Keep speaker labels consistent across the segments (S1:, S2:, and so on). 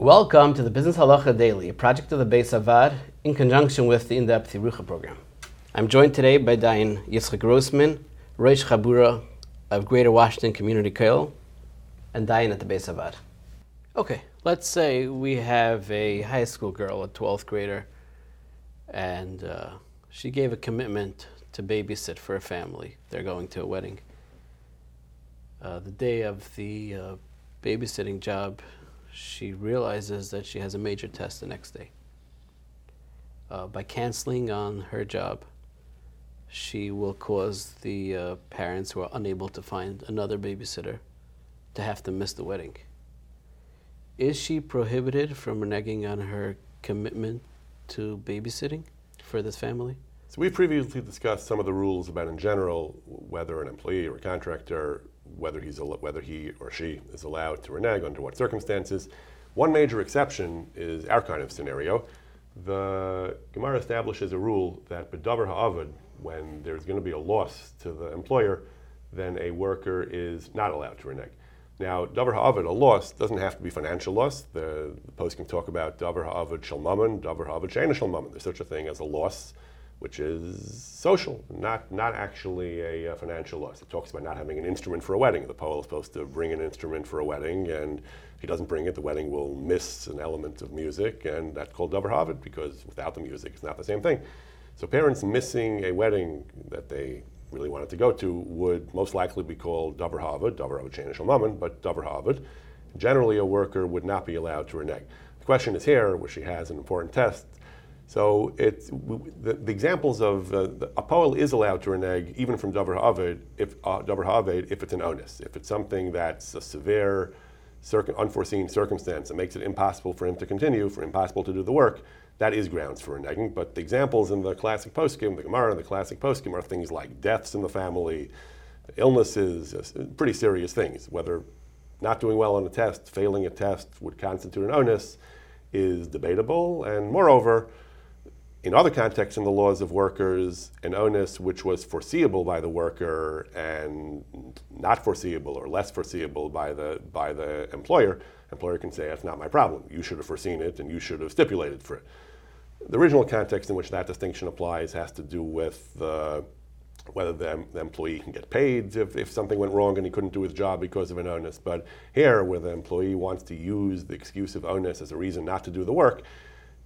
S1: Welcome to the Business Halacha Daily, a project of the Beis Avad in conjunction with the In-Depth Yerucha program. I'm joined today by Dayan Yitzchak Grossman, Rosh Chabura of Greater Washington Community Kollel, and Dayan at the Beis Avad. Okay, let's say we have a high school girl, a 12th grader, and uh, she gave a commitment to babysit for a family. They're going to a wedding. Uh, the day of the uh, babysitting job, she realizes that she has a major test the next day. Uh, by canceling on her job, she will cause the uh, parents who are unable to find another babysitter to have to miss the wedding. Is she prohibited from reneging on her commitment to babysitting for this family?
S2: So we previously discussed some of the rules about, in general, whether an employee or a contractor, whether he's whether he or she is allowed to renege under what circumstances. One major exception is our kind of scenario. The Gemara establishes a rule that bedavar ha'avad, when there's going to be a loss to the employer, then a worker is not allowed to renege. Now, davar ha'avad, a loss, doesn't have to be financial loss. The, the post can talk about davar ha'avad shalmaman, davar ha'avad shena shalmaman. There's such a thing as a loss which is social, not, not actually a, a, financial loss. It talks about not having an instrument for a wedding. The poel is supposed to bring an instrument for a wedding, and if he doesn't bring it, the wedding will miss an element of music, and that's called davar ha'avad because without the music, it's not the same thing. So parents missing a wedding that they really wanted to go to would most likely be called davar ha'avad shena shalmaman, but davar ha'avad. Generally, a worker would not be allowed to renege. The question is here, where she has an important test, so the, the examples of uh, a poel is allowed to renege even from davar ha'avad if uh, davar if it's an onus, if it's something that's a severe, unforeseen circumstance that makes it impossible for him to continue, for impossible to do the work. That is grounds for reneging. But the examples in the classic poskim, the Gemara the classic poskim, are things like deaths in the family, illnesses, uh, pretty serious things. Whether not doing well on a test, failing a test would constitute an onus is debatable, and moreover in other contexts in the laws of workers, an onus which was foreseeable by the worker and not foreseeable or less foreseeable by the, by the employer, employer can say, that's not my problem. You should have foreseen it and you should have stipulated for it. The original context in which that distinction applies has to do with uh, whether the, the, employee can get paid if, if something went wrong and he couldn't do his job because of an onus. But here, where the employee wants to use the excuse of onus as a reason not to do the work,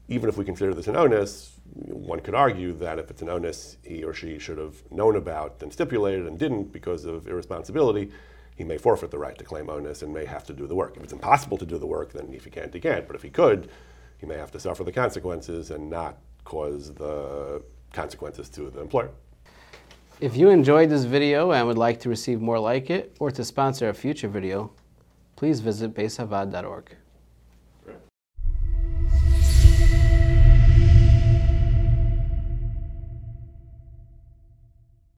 S2: even if we consider this an onus, one could argue that if it's an onus he or she should have known about and stipulated and didn't because of irresponsibility, he may forfeit the right to claim onus and may have to do the work. If it's impossible to do the work, then if he can't, he can't. But if he could, he may have to suffer the consequences and not cause the consequences to the employer.
S1: If you enjoyed this video and would like to receive more like it or to sponsor a future video, please visit beisavad.org.